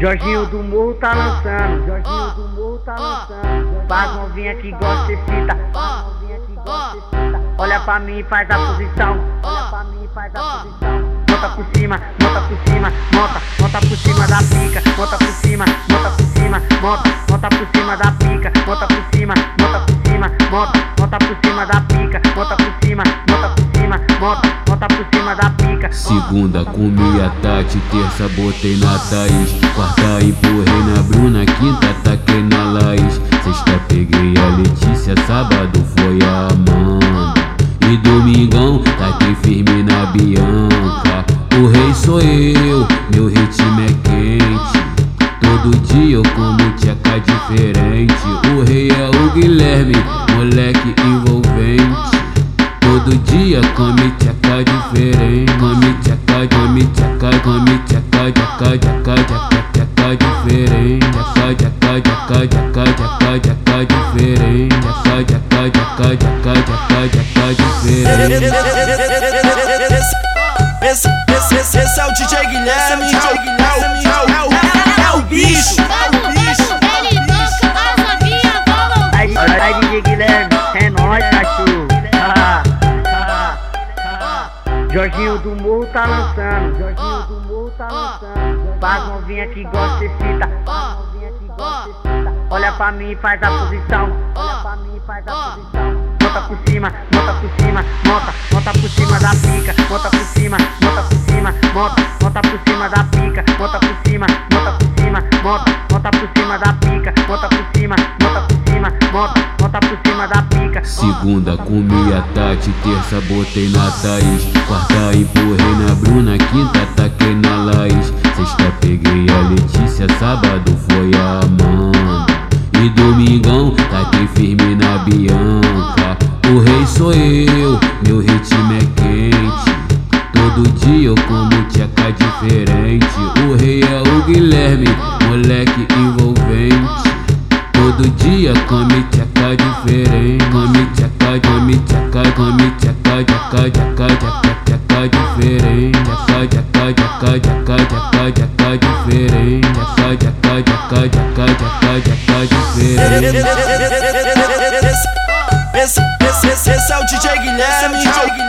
Jorginho do Morro tá lançando, Jorginho do Morro tá lançando. Faz novinha que gosta de cita, faz novinha que gosta de cita. Olha pra mim e faz a posição, olha pra mim e faz a posição. Monta por cima, monta por cima, monta, monta por cima da pica, monta por cima, monta por cima, monta, monta por cima da pica, monta por cima, monta por cima, monta, monta por cima da pica, monta por cima, monta por cima, monta por cima da pica. Segunda comi a Tati, terça botei na Thaís, quarta empurrei na Bruna, quinta taquei na Laís, sexta peguei a Letícia, sábado foi a Amanda. E domingão, taquei firme na Bianca. O rei sou eu, meu ritmo é quente. Todo dia eu como tcheca diferente. O rei é o Guilherme, moleque envolvente. Todo dia come tcheca diferente. Come tcheca, come tcheca, come tcheca, tcheca, tcheca, tcheca, tcheca diferente. Tcheca, tcheca, tcheca, tcheca, tcheca, tcheca diferente. Tcheca, tcheca, tcheca, tcheca, tcheca, tcheca diferente. Esse, esse, esse, esse é o DJ Guilherme, Jorginho do Morro tá lançando, Jorginho do Morro tá lançando. Faz novinha que gosta de cita, faz novinha que gosta de cita. Olha pra mim e faz a posição, olha pra mim e faz a posição. Monta por cima, monta por cima, monta, monta por cima da pica, monta por cima, monta por cima, monta, monta por cima da pica, monta por cima, monta por cima, monta, monta por cima da pica, monta por cima, monta por cima, monta, monta por cima da pica. Segunda comi a Tati, terça botei na Thaís, quarta empurrei na Bruna, quinta taquei na Laís, sexta peguei a Letícia, sábado foi a Amanda. E domingão, taquei firme na Bianca. O rei sou eu, meu ritmo é quente. Todo dia eu como tcheca diferente. O rei é o Guilherme, moleque envolvente. Todo dia come tcheca diferente. Come tcheca, come tcheca, come tcheca, tcheca, tcheca, tcheca, tcheca diferente. Tcheca, tcheca, tcheca, tcheca, tcheca, tcheca diferente. Tcheca, tcheca, tcheca, tcheca, tcheca, tcheca diferente. Esse, esse, esse, esse é o DJ Guilherme,